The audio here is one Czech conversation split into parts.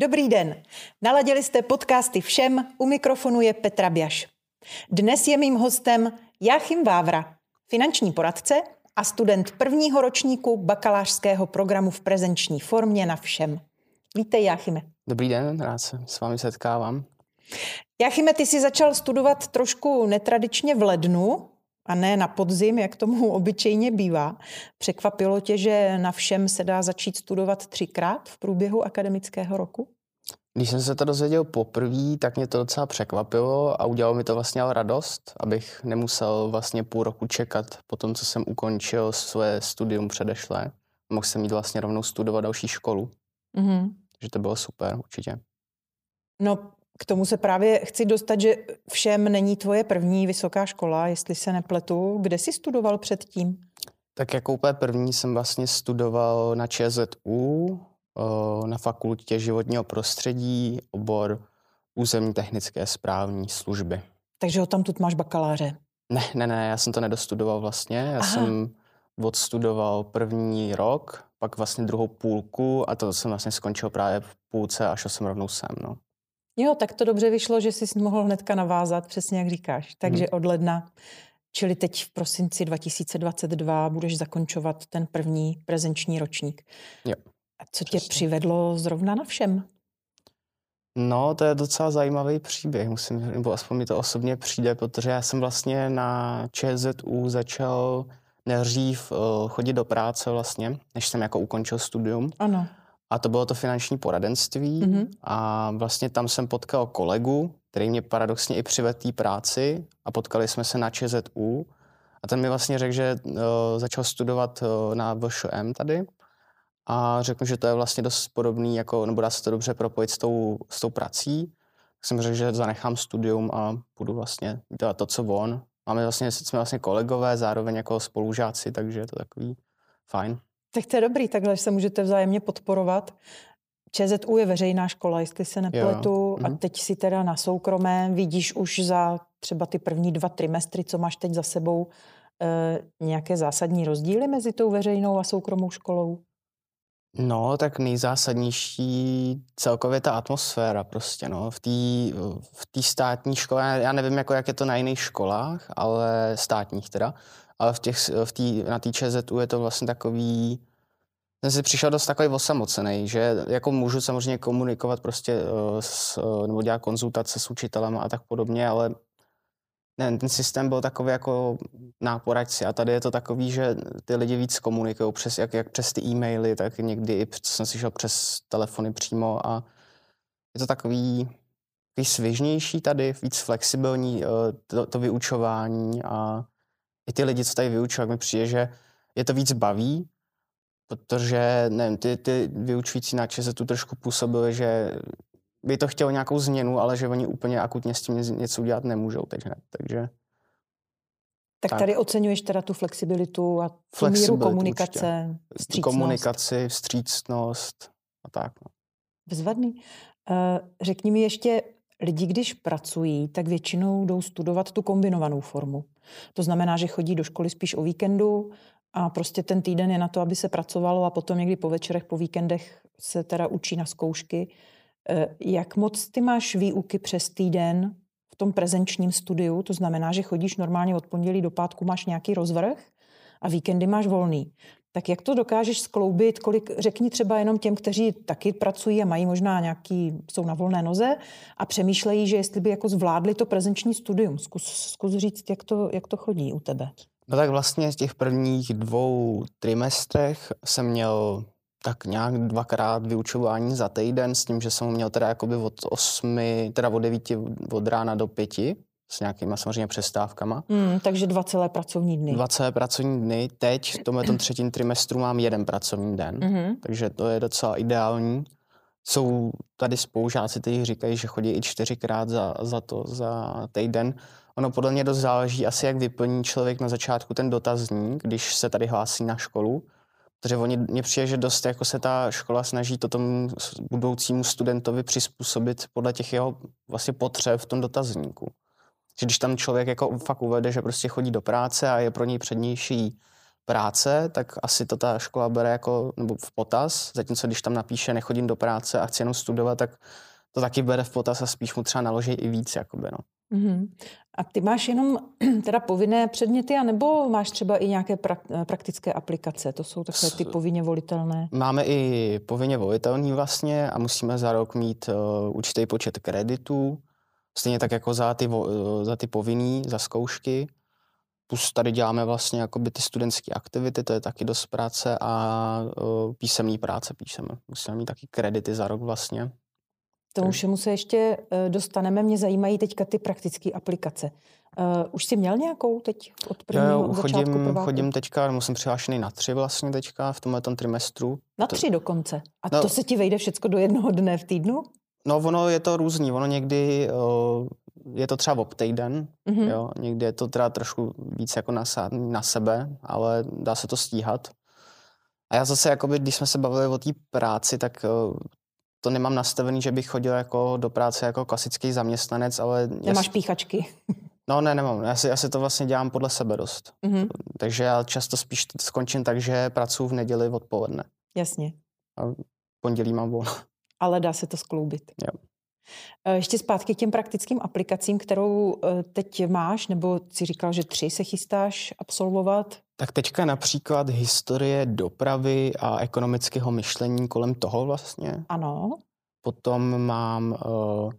Dobrý den. Naladili jste podcasty všem, u mikrofonu je Petra Běž. Dnes je mým hostem Jáchym Vávra, finanční poradce a student prvního ročníku bakalářského programu v prezenční formě na všem. Vítej, Jáchyme. Dobrý den, rád se s vámi setkávám. Jáchyme, ty jsi začal studovat trošku netradičně v lednu, a ne na podzim, jak tomu obyčejně bývá. Překvapilo tě, že na všem se dá začít studovat třikrát v průběhu akademického roku? Když jsem se to dozvěděl poprvé, tak mě to docela překvapilo a udělalo mi to vlastně ale radost, abych nemusel vlastně půl roku čekat po tom, co jsem ukončil své studium předešlé. Mohl jsem jít vlastně rovnou studovat další školu. Mm-hmm. Takže to bylo super, určitě. No, k tomu se právě chci dostat, že všem není tvoje první vysoká škola, jestli se nepletu. Kde jsi studoval předtím? Tak jako úplně první jsem vlastně studoval na ČZU, na fakultě životního prostředí, obor územní technické správní služby. Takže ho tam tu máš bakaláře? Ne, ne, ne, já jsem to nedostudoval vlastně. Já Aha. jsem odstudoval první rok, pak vlastně druhou půlku a to jsem vlastně skončil právě v půlce a šel jsem rovnou sem, no. Jo, tak to dobře vyšlo, že jsi mohl hnedka navázat, přesně jak říkáš. Takže hmm. od ledna, čili teď v prosinci 2022 budeš zakončovat ten první prezenční ročník. Jo. A co tě přesně. přivedlo zrovna na všem? No, to je docela zajímavý příběh, musím, nebo aspoň mi to osobně přijde, protože já jsem vlastně na ČZU začal nejdřív uh, chodit do práce vlastně, než jsem jako ukončil studium. Ano. A to bylo to finanční poradenství mm-hmm. a vlastně tam jsem potkal kolegu, který mě paradoxně i přivedl té práci a potkali jsme se na ČZU a ten mi vlastně řekl, že uh, začal studovat uh, na VŠM tady a řekl, že to je vlastně dost podobný, jako, nebo dá se to dobře propojit s tou, s tou prací. Tak jsem řekl, že zanechám studium a budu vlastně dělat to, co on. Máme vlastně, jsme vlastně kolegové, zároveň jako spolužáci, takže je to takový fajn. Tak to je dobrý, takhle se můžete vzájemně podporovat. ČZU je veřejná škola, jestli se nepletu, jo. a mhm. teď si teda na soukromé, vidíš už za třeba ty první dva trimestry, co máš teď za sebou, e, nějaké zásadní rozdíly mezi tou veřejnou a soukromou školou? No, tak nejzásadnější celkově ta atmosféra prostě, no. V té v státní škole, já nevím, jako jak je to na jiných školách, ale státních teda, ale v těch, v tý, na té ČZU je to vlastně takový, jsem si přišel dost takový osamocený, že jako můžu samozřejmě komunikovat prostě uh, s, uh, nebo dělat konzultace s učitelem a tak podobně, ale ne, ten systém byl takový jako náporadci a tady je to takový, že ty lidi víc komunikují přes, jak, jak přes ty e-maily, tak někdy i jsem si šel přes telefony přímo a je to takový, takový svěžnější tady, víc flexibilní uh, to, to vyučování a i ty lidi, co tady vyučují, mi přijde, že je to víc baví, protože nevím, ty, ty vyučující na ČESE tu trošku působily, že by to chtělo nějakou změnu, ale že oni úplně akutně s tím něco udělat nemůžou teď hned, takže... Tak, tak tady oceňuješ teda tu flexibilitu a tu míru komunikace, vstřícnost. Komunikaci, vstřícnost a tak. No. Bezvadný. Uh, řekni mi ještě, lidi, když pracují, tak většinou jdou studovat tu kombinovanou formu. To znamená, že chodí do školy spíš o víkendu a prostě ten týden je na to, aby se pracovalo a potom někdy po večerech, po víkendech se teda učí na zkoušky. Eh, jak moc ty máš výuky přes týden v tom prezenčním studiu? To znamená, že chodíš normálně od pondělí do pátku, máš nějaký rozvrh a víkendy máš volný. Tak jak to dokážeš skloubit? Kolik, řekni třeba jenom těm, kteří taky pracují a mají možná nějaký, jsou na volné noze a přemýšlejí, že jestli by jako zvládli to prezenční studium. Zkus, zkus říct, jak to, jak to chodí u tebe. No tak vlastně z těch prvních dvou trimestrech jsem měl tak nějak dvakrát vyučování za týden s tím, že jsem měl teda jakoby od osmi, teda od devíti od rána do pěti s nějakýma samozřejmě přestávkama. Mm, takže dva celé pracovní dny. Dva celé pracovní dny. Teď v tomhle třetím trimestru mám jeden pracovní den, mm-hmm. takže to je docela ideální. Jsou tady spolužáci, kteří říkají, že chodí i čtyřikrát za, za to, za týden. Ono podle mě dost záleží asi, jak vyplní člověk na začátku ten dotazník, když se tady hlásí na školu. Protože oni, mně přijde, že dost jako se ta škola snaží to tomu budoucímu studentovi přizpůsobit podle těch jeho vlastně potřeb v tom dotazníku. Že když tam člověk jako fakt uvede, že prostě chodí do práce a je pro něj přednější práce, tak asi to ta škola bere jako nebo v potaz, zatímco když tam napíše nechodím do práce a chci jenom studovat, tak to taky bere v potaz a spíš mu třeba naloží i víc. Jakoby, no. Mm-hmm. A ty máš jenom teda povinné předměty, anebo máš třeba i nějaké pra- praktické aplikace? To jsou takové ty povinně volitelné. Máme i povinně volitelný vlastně a musíme za rok mít uh, určitý počet kreditů, stejně tak jako za ty, uh, za ty povinný, za zkoušky. Plus tady děláme vlastně jakoby ty studentské aktivity, to je taky dost práce a uh, písemný práce píšeme. Musíme mít taky kredity za rok vlastně. Tomu všemu se ještě dostaneme. Mě zajímají teďka ty praktické aplikace. Uh, už jsi měl nějakou teď od prvního jo, chodím, chodím teďka, musím přihlášený na tři vlastně teďka v tomhle trimestru. Na tři to, dokonce? A no, to se ti vejde všecko do jednoho dne v týdnu? No ono je to různý, ono někdy uh, je to třeba ob týden, mm-hmm. jo, někdy je to teda trošku víc jako na, na sebe, ale dá se to stíhat. A já zase, jakoby, když jsme se bavili o té práci, tak uh, to nemám nastavený, že bych chodil jako do práce jako klasický zaměstnanec, ale... Nemáš já... píchačky. No ne, nemám. Já si, já si to vlastně dělám podle sebe dost. Mm-hmm. Takže já často spíš skončím tak, že pracuji v neděli odpoledne. Jasně. A pondělí mám volno. Ale dá se to skloubit. Jo. E, ještě zpátky k těm praktickým aplikacím, kterou e, teď máš, nebo si říkal, že tři se chystáš absolvovat? Tak teďka například historie dopravy a ekonomického myšlení kolem toho vlastně. Ano. Potom mám, uh,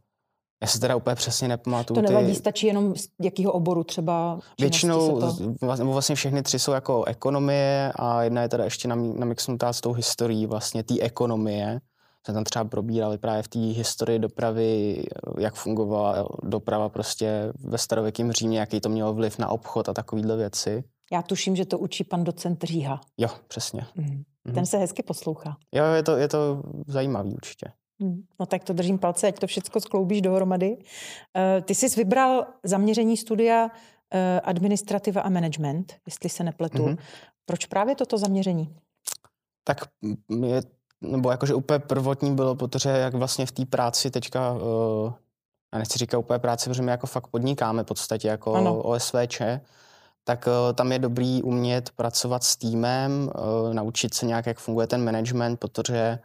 já si teda úplně přesně nepamatuju. To nevadí, ty... stačí jenom z jakého oboru třeba? Většinou, to... vlastně, vlastně všechny tři jsou jako ekonomie a jedna je teda ještě namixnutá s tou historií vlastně té ekonomie jsme tam třeba probírali právě v té historii dopravy, jak fungovala doprava prostě ve starověkém Římě, jaký to mělo vliv na obchod a takovéhle věci. Já tuším, že to učí pan docent Říha. Jo, přesně. Mm. Ten se hezky poslouchá. Jo, je to, je to zajímavý určitě. Mm. No tak to držím palce, ať to všechno skloubíš dohromady. Uh, ty jsi vybral zaměření studia uh, administrativa a management, jestli se nepletu. Mm-hmm. Proč právě toto zaměření? Tak je nebo jakože úplně prvotní bylo, protože jak vlastně v té práci teďka, uh, já nechci říkat úplně práci, protože my jako fakt podnikáme v podstatě jako ano. OSVČ, tak uh, tam je dobrý umět pracovat s týmem, uh, naučit se nějak, jak funguje ten management, protože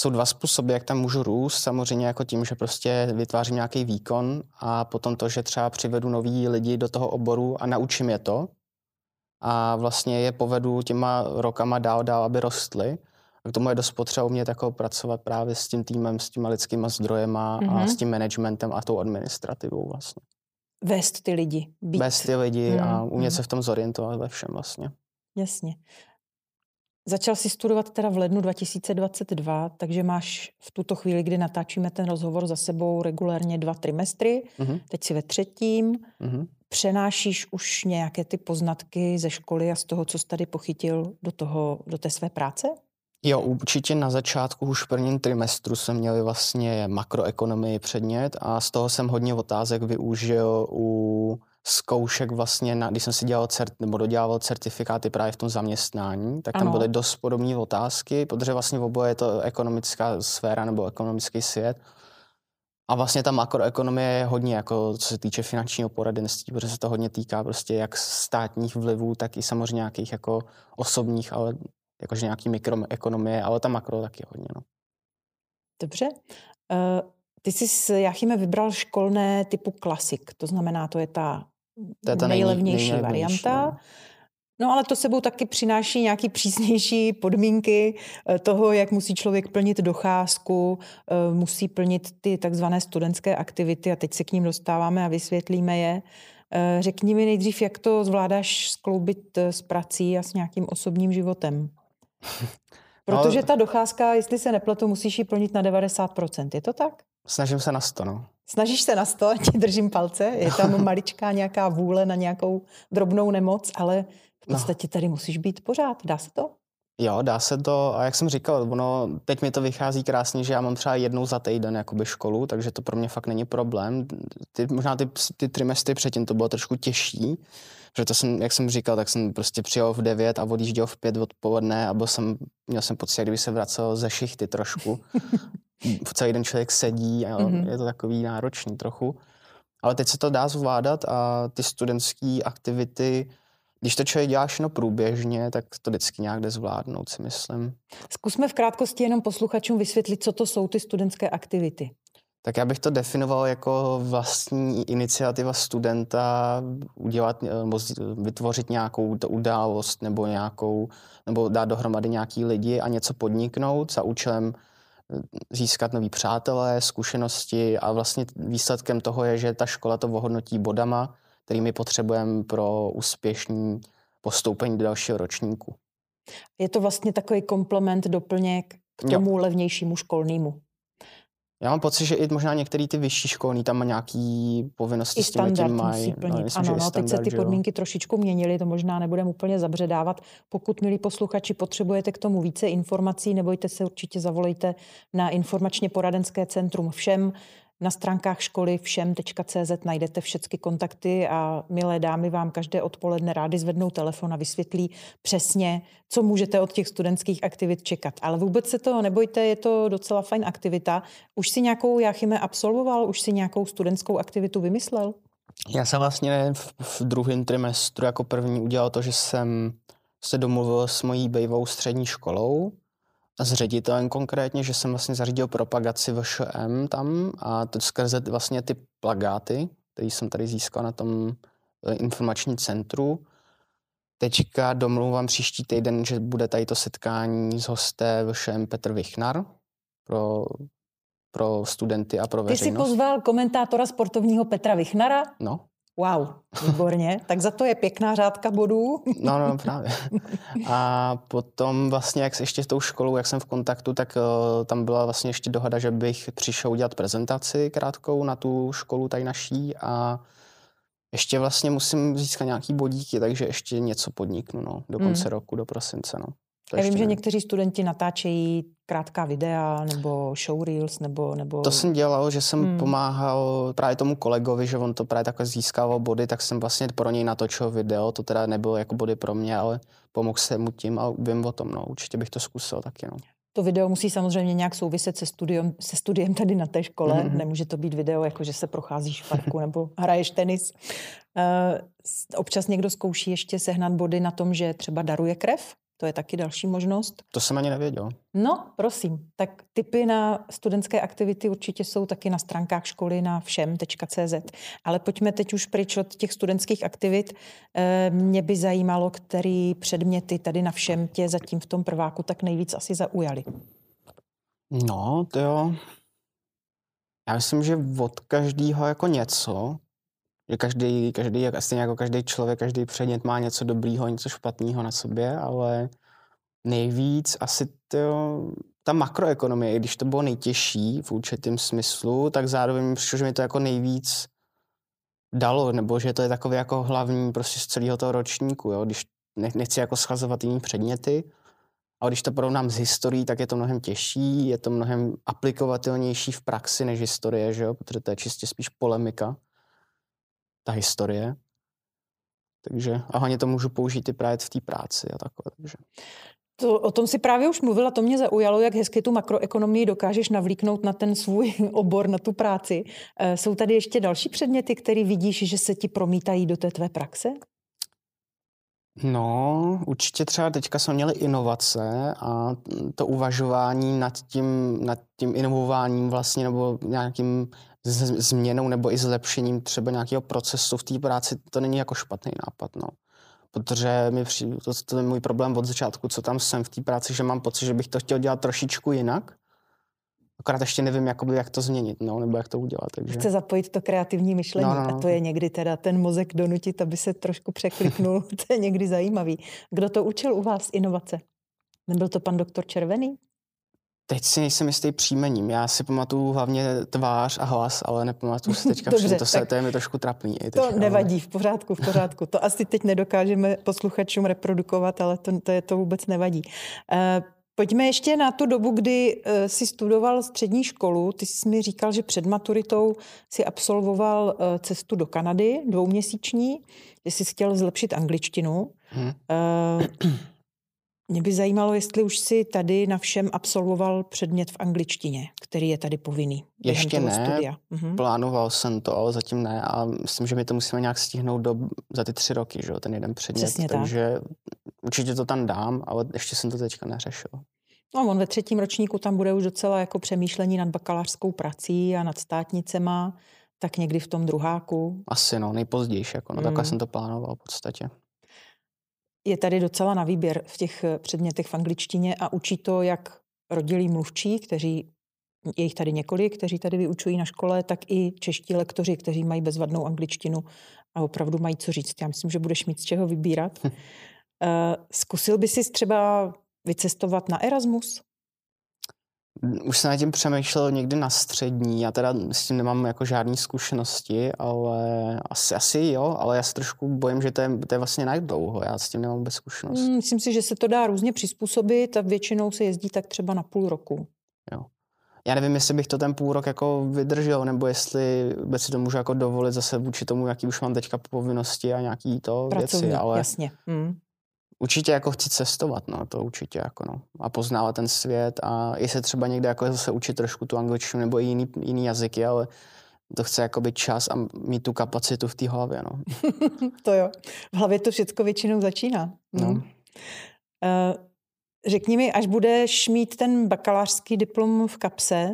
jsou dva způsoby, jak tam můžu růst. Samozřejmě jako tím, že prostě vytvářím nějaký výkon a potom to, že třeba přivedu nový lidi do toho oboru a naučím je to a vlastně je povedu těma rokama dál, dál, aby rostly. A k tomu je dost potřeba umět jako pracovat právě s tím týmem, s těma lidskými zdrojema mm-hmm. a s tím managementem a tou administrativou vlastně. Vést ty lidi. Být. Vést ty lidi mm, a umět mm. se v tom zorientovat ve všem vlastně. Jasně. Začal si studovat teda v lednu 2022, takže máš v tuto chvíli, kdy natáčíme ten rozhovor za sebou regulérně dva trimestry. Mm-hmm. Teď si ve třetím. Mm-hmm. Přenášíš už nějaké ty poznatky ze školy a z toho, co jsi tady pochytil do, toho, do té své práce? Jo, určitě na začátku už v prvním trimestru jsem měl vlastně makroekonomii předmět a z toho jsem hodně otázek využil u zkoušek vlastně, na, když jsem si dělal cert, nebo dodělával certifikáty právě v tom zaměstnání, tak tam ano. byly dost podobné otázky, protože vlastně v oboje je to ekonomická sféra nebo ekonomický svět. A vlastně ta makroekonomie je hodně, jako co se týče finančního poradenství, protože se to hodně týká prostě jak státních vlivů, tak i samozřejmě nějakých jako osobních, ale jakože nějaký mikroekonomie, ale ta makro taky hodně. No. Dobře. Uh, ty jsi s Jachime vybral školné typu klasik, to znamená, to je ta, to je ta nejlevnější, nejlevnější varianta. No. No ale to sebou taky přináší nějaký přísnější podmínky eh, toho, jak musí člověk plnit docházku, eh, musí plnit ty takzvané studentské aktivity a teď se k ním dostáváme a vysvětlíme je. Řekni mi nejdřív, jak to zvládáš skloubit s prací a s nějakým osobním životem. Protože ta docházka, jestli se nepletu, musíš ji plnit na 90%. Je to tak? Snažím se na 100, no. Snažíš se na 100, ti držím palce. Je tam maličká nějaká vůle na nějakou drobnou nemoc, ale v no. podstatě tady musíš být pořád. Dá se to? Jo, dá se to. A jak jsem říkal, ono, teď mi to vychází krásně, že já mám třeba jednou za týden jakoby školu, takže to pro mě fakt není problém. Ty, možná ty, ty trimestry předtím to bylo trošku těžší, Protože to jsem, jak jsem říkal, tak jsem prostě přijel v 9 a odjížděl v 5 odpoledne a byl jsem, měl jsem pocit, kdyby se vracel ze šichty trošku. v celý den člověk sedí a mm-hmm. je to takový náročný trochu. Ale teď se to dá zvládat a ty studentské aktivity když to člověk dělá všechno průběžně, tak to vždycky nějak jde zvládnout, si myslím. Zkusme v krátkosti jenom posluchačům vysvětlit, co to jsou ty studentské aktivity. Tak já bych to definoval jako vlastní iniciativa studenta udělat, nebo vytvořit nějakou událost nebo nějakou, nebo dát dohromady nějaký lidi a něco podniknout za účelem eh, získat nový přátelé, zkušenosti a vlastně výsledkem toho je, že ta škola to ohodnotí bodama, kterými potřebujeme pro úspěšný postoupení do dalšího ročníku. Je to vlastně takový komplement, doplněk k tomu jo. levnějšímu školnímu. Já mám pocit, že i možná některé ty vyšší školní tam má nějaký povinnosti I s tím, tím mají. No, myslím, ano, no, standard, teď se ty podmínky trošičku měnily, to možná nebudeme úplně zabředávat. Pokud, milí posluchači, potřebujete k tomu více informací, nebojte se, určitě zavolejte na informačně poradenské centrum všem. Na stránkách školy všem.cz najdete všechny kontakty a milé dámy vám každé odpoledne rády zvednou telefon a vysvětlí přesně, co můžete od těch studentských aktivit čekat. Ale vůbec se toho nebojte, je to docela fajn aktivita. Už si nějakou, Jáchyme, absolvoval? Už si nějakou studentskou aktivitu vymyslel? Já jsem vlastně v, v druhém trimestru jako první udělal to, že jsem se domluvil s mojí bývalou střední školou, s ředitelem konkrétně, že jsem vlastně zařídil propagaci VŠM tam a to skrze vlastně ty plagáty, které jsem tady získal na tom eh, informačním centru. Teďka domluvám příští týden, že bude tady to setkání s hosté VŠM Petr Vichnar pro, pro studenty a pro veřejnost. Ty jsi pozval komentátora sportovního Petra Vichnara? No. Wow, výborně. tak za to je pěkná řádka bodů. no, no, právě. A potom vlastně, jak ještě s tou školou, jak jsem v kontaktu, tak uh, tam byla vlastně ještě dohoda, že bych přišel udělat prezentaci krátkou na tu školu tady naší a ještě vlastně musím získat nějaký bodíky, takže ještě něco podniknu, no, do konce mm. roku, do prosince, no. To Já vím, že někteří studenti natáčejí krátká videa nebo showreels nebo... nebo... To jsem dělal, že jsem hmm. pomáhal právě tomu kolegovi, že on to právě takhle získával body, tak jsem vlastně pro něj natočil video, to teda nebylo jako body pro mě, ale pomohl jsem mu tím a vím o tom, no, určitě bych to zkusil taky, no. To video musí samozřejmě nějak souviset se studiem, se studiem tady na té škole. Mm-hmm. Nemůže to být video, jako že se procházíš v parku nebo hraješ tenis. Uh, občas někdo zkouší ještě sehnat body na tom, že třeba daruje krev to je taky další možnost. To jsem ani nevěděl. No, prosím. Tak typy na studentské aktivity určitě jsou taky na stránkách školy na všem.cz. Ale pojďme teď už pryč od těch studentských aktivit. Eh, mě by zajímalo, který předměty tady na všem tě zatím v tom prváku tak nejvíc asi zaujaly. No, to jo. Já myslím, že od každého jako něco, že každý, každý, stejně jako každý člověk, každý předmět má něco dobrýho, něco špatného na sobě, ale nejvíc asi to, ta makroekonomie, když to bylo nejtěžší v určitém smyslu, tak zároveň přišlo, že mi to jako nejvíc dalo, nebo že to je takový jako hlavní prostě z celého toho ročníku, jo? když nechci jako schazovat jiný předměty, ale když to porovnám s historií, tak je to mnohem těžší, je to mnohem aplikovatelnější v praxi než historie, že jo? protože to je čistě spíš polemika ta historie. Takže a hlavně to můžu použít i právě v té práci a takové. Takže. To, o tom si právě už mluvila, to mě zaujalo, jak hezky tu makroekonomii dokážeš navlíknout na ten svůj obor, na tu práci. E, jsou tady ještě další předměty, které vidíš, že se ti promítají do té tvé praxe? No, určitě třeba teďka jsme měli inovace a to uvažování nad tím, nad tím inovováním vlastně nebo nějakým změnou nebo i zlepšením třeba nějakého procesu v té práci, to není jako špatný nápad, no. Protože mi přijde, to, to je můj problém od začátku, co tam jsem v té práci, že mám pocit, že bych to chtěl dělat trošičku jinak, akorát ještě nevím, jakoby, jak to změnit, no, nebo jak to udělat. Takže... Chce zapojit to kreativní myšlení no, no, no. a to je někdy teda ten mozek donutit, aby se trošku překliknul. to je někdy zajímavý. Kdo to učil u vás inovace? Nebyl to pan doktor Červený? Teď si nejsem jistý příjmením. Já si pamatuju hlavně tvář a hlas, ale nepamatuju si teďka Dobře, To, se, to je mi trošku trapný. Teďka, to nevadí, v pořádku, v pořádku. To asi teď nedokážeme posluchačům reprodukovat, ale to, to, je, to vůbec nevadí. Uh, Pojďme ještě na tu dobu, kdy uh, si studoval střední školu. Ty jsi mi říkal, že před maturitou si absolvoval uh, cestu do Kanady, dvouměsíční, že jsi chtěl zlepšit angličtinu. Hmm. Uh, Mě by zajímalo, jestli už si tady na všem absolvoval předmět v angličtině, který je tady povinný. Ještě ne, studia. Mhm. plánoval jsem to, ale zatím ne a myslím, že my to musíme nějak stihnout do, za ty tři roky, že ten jeden předmět, Přesně takže tak. určitě to tam dám, ale ještě jsem to teďka neřešil. No, on ve třetím ročníku tam bude už docela jako přemýšlení nad bakalářskou prací a nad státnicema, tak někdy v tom druháku. Asi no, nejpozdější, jako, no, mm. takhle jsem to plánoval v podstatě. Je tady docela na výběr v těch eh, předmětech v angličtině a učí to jak rodilí mluvčí, kteří je jich tady několik, kteří tady vyučují na škole, tak i čeští lektoři, kteří mají bezvadnou angličtinu a opravdu mají co říct. Já myslím, že budeš mít z čeho vybírat. Hm. Zkusil by si třeba vycestovat na Erasmus? Už jsem na tím přemýšlel někdy na střední, já teda s tím nemám jako žádné zkušenosti, ale asi, asi jo, ale já se trošku bojím, že to je, to je vlastně najít dlouho, já s tím nemám vůbec zkušenost. Hmm, myslím si, že se to dá různě přizpůsobit a většinou se jezdí tak třeba na půl roku. Jo. Já nevím, jestli bych to ten půl rok jako vydržel, nebo jestli vůbec si to můžu jako dovolit zase vůči tomu, jaký už mám teďka povinnosti a nějaký to Pracovní, věci, ale jasně. Hmm. Určitě jako chci cestovat, no, to určitě jako no. A poznávat ten svět a i se třeba někde jako zase učit trošku tu angličtinu nebo i jiný, jiný jazyky, ale to chce jako být čas a mít tu kapacitu v té hlavě, no. to jo. V hlavě to všechno většinou začíná. No. Uh, řekni mi, až budeš mít ten bakalářský diplom v kapse,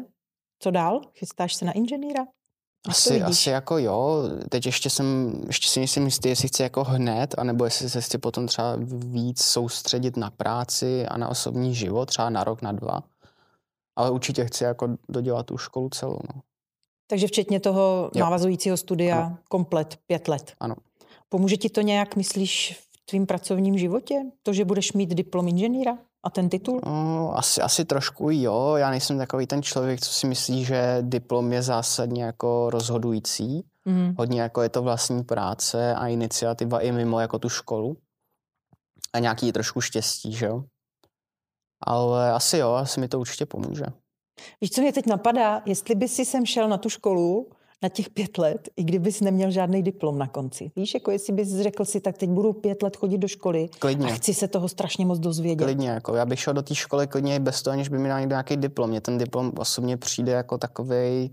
co dál? Chystáš se na inženýra? Asi, asi jako jo. Teď ještě jsem, ještě si nejsem jistý, jestli chci jako hned, anebo jestli se chci potom třeba víc soustředit na práci a na osobní život, třeba na rok, na dva. Ale určitě chci jako dodělat tu školu celou. No. Takže včetně toho jo. navazujícího studia ano. komplet pět let. Ano. Pomůže ti to nějak, myslíš, v tvým pracovním životě? To, že budeš mít diplom inženýra? A ten titul? No, asi, asi trošku jo. Já nejsem takový ten člověk, co si myslí, že diplom je zásadně jako rozhodující. Mm. Hodně jako je to vlastní práce a iniciativa i mimo jako tu školu. A nějaký trošku štěstí, že jo. Ale asi jo, asi mi to určitě pomůže. Víš, co mě teď napadá? Jestli by si sem šel na tu školu na těch pět let, i kdybys neměl žádný diplom na konci. Víš, jako jestli bys řekl si, tak teď budu pět let chodit do školy klidně. a chci se toho strašně moc dozvědět. Klidně, jako já bych šel do té školy klidně i bez toho, aniž by mi dal někdo nějaký diplom. Mně ten diplom osobně přijde jako takový,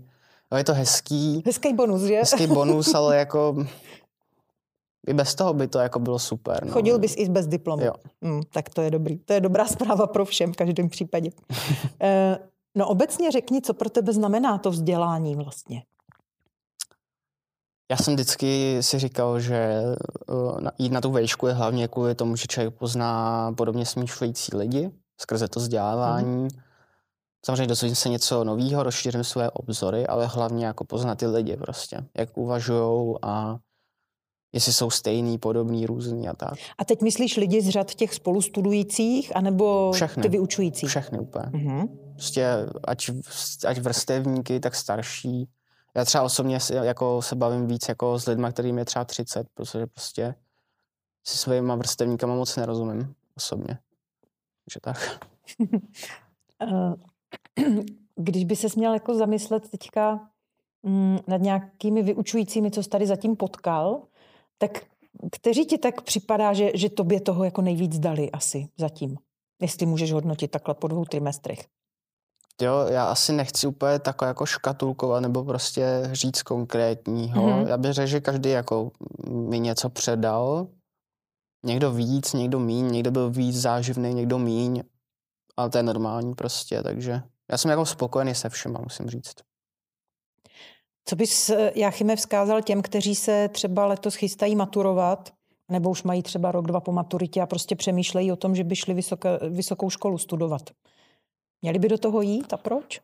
no je to hezký. Hezký bonus, že? Hezký bonus, ale jako i bez toho by to jako bylo super. No. Chodil bys i bez diplomu. Jo. Hmm, tak to je dobrý. To je dobrá zpráva pro všem v každém případě. e, no obecně řekni, co pro tebe znamená to vzdělání vlastně. Já jsem vždycky si říkal, že uh, jít na tu vejšku je hlavně kvůli tomu, že člověk pozná podobně smýšlející lidi skrze to vzdělávání. Mm-hmm. Samozřejmě dozvím se něco nového, rozšířím své obzory, ale hlavně jako poznat ty lidi prostě, jak uvažují a jestli jsou stejný, podobný, různý a tak. A teď myslíš lidi z řad těch spolustudujících, anebo Všechny. ty vyučující? Všechny úplně. Mm-hmm. Prostě ať, ať vrstevníky, tak starší, já třeba osobně jako se bavím víc jako s lidmi, kterým je třeba 30, protože prostě si svýma vrstevníkama moc nerozumím osobně. Takže tak. Eh, když by se měl jako zamyslet teďka mm, nad nějakými vyučujícími, co jsi tady zatím potkal, tak kteří ti tak připadá, že, že tobě toho jako nejvíc dali asi zatím? Jestli můžeš hodnotit takhle po dvou trimestrech. Jo, já asi nechci úplně takhle jako škatulkovat nebo prostě říct konkrétního. Mm-hmm. Já bych řekl, že každý jako mi něco předal. Někdo víc, někdo míň, někdo byl víc záživný, někdo míň. Ale to je normální prostě, takže já jsem jako spokojený se všema, musím říct. Co bys, eh, Jachime, vzkázal těm, kteří se třeba letos chystají maturovat, nebo už mají třeba rok, dva po maturitě a prostě přemýšlejí o tom, že by šli vysoké, vysokou školu studovat? Měli by do toho jít a proč?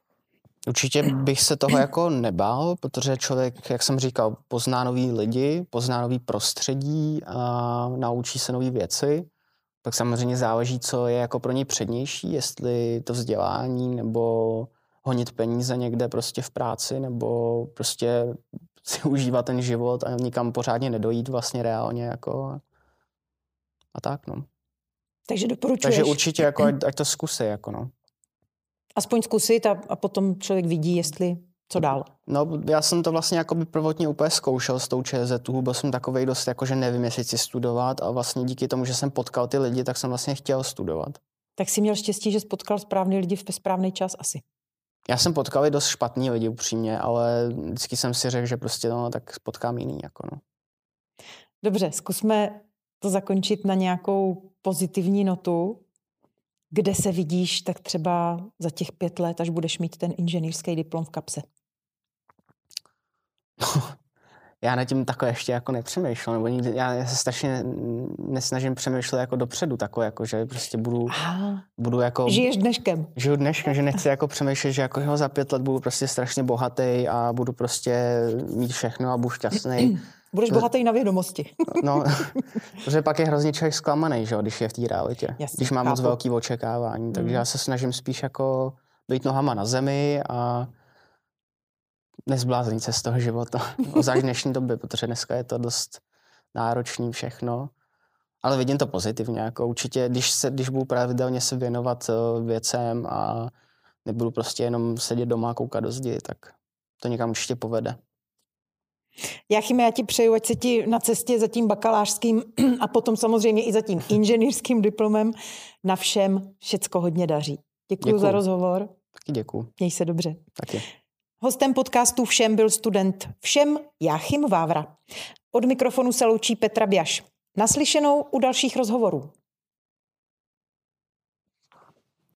Určitě bych se toho jako nebál, protože člověk, jak jsem říkal, pozná nový lidi, pozná nový prostředí a naučí se nové věci. Tak samozřejmě záleží, co je jako pro něj přednější, jestli to vzdělání nebo honit peníze někde prostě v práci nebo prostě si užívat ten život a nikam pořádně nedojít vlastně reálně jako a tak no. Takže doporučuješ. Takže určitě jako ať, ať to zkusí jako no aspoň zkusit a, a potom člověk vidí, jestli co dál. No, já jsem to vlastně jako by prvotně úplně zkoušel s tou ČZ, byl jsem takovej dost, jako že nevím, jestli chci studovat a vlastně díky tomu, že jsem potkal ty lidi, tak jsem vlastně chtěl studovat. Tak si měl štěstí, že spotkal správný lidi ve správný čas asi. Já jsem potkal i dost špatný lidi upřímně, ale vždycky jsem si řekl, že prostě no, tak potkám jiný. Jako no. Dobře, zkusme to zakončit na nějakou pozitivní notu. Kde se vidíš tak třeba za těch pět let, až budeš mít ten inženýrský diplom v kapse? já nad tím takhle ještě jako nepřemýšlel, nebo nikdy, já se strašně nesnažím přemýšlet jako dopředu, takové jako, že prostě budu, Aha. budu jako... Žiješ dneškem. Žiju dneškem, že nechci jako přemýšlet, že jako jo, za pět let budu prostě strašně bohatý a budu prostě mít všechno a budu šťastný. Budeš bohatý na vědomosti. no, protože pak je hrozně člověk zklamaný, že když je v té realitě. Jasně, když má moc velký očekávání. Takže mm. já se snažím spíš jako být nohama na zemi a nezbláznit se z toho života. Zvlášť dnešní doby, protože dneska je to dost náročný všechno. Ale vidím to pozitivně. Jako určitě, když, se, když budu pravidelně se věnovat eh, věcem a nebudu prostě jenom sedět doma a koukat do zdi, tak to někam určitě povede. Jachime, já ti přeju, ať se ti na cestě za tím bakalářským a potom samozřejmě i za tím inženýrským diplomem na všem všecko hodně daří. Děkuji za rozhovor. Taky děkuji. Měj se dobře. Taky. Hostem podcastu Všem byl student Všem Jáchym Vávra. Od mikrofonu se loučí Petra Běš. Naslyšenou u dalších rozhovorů.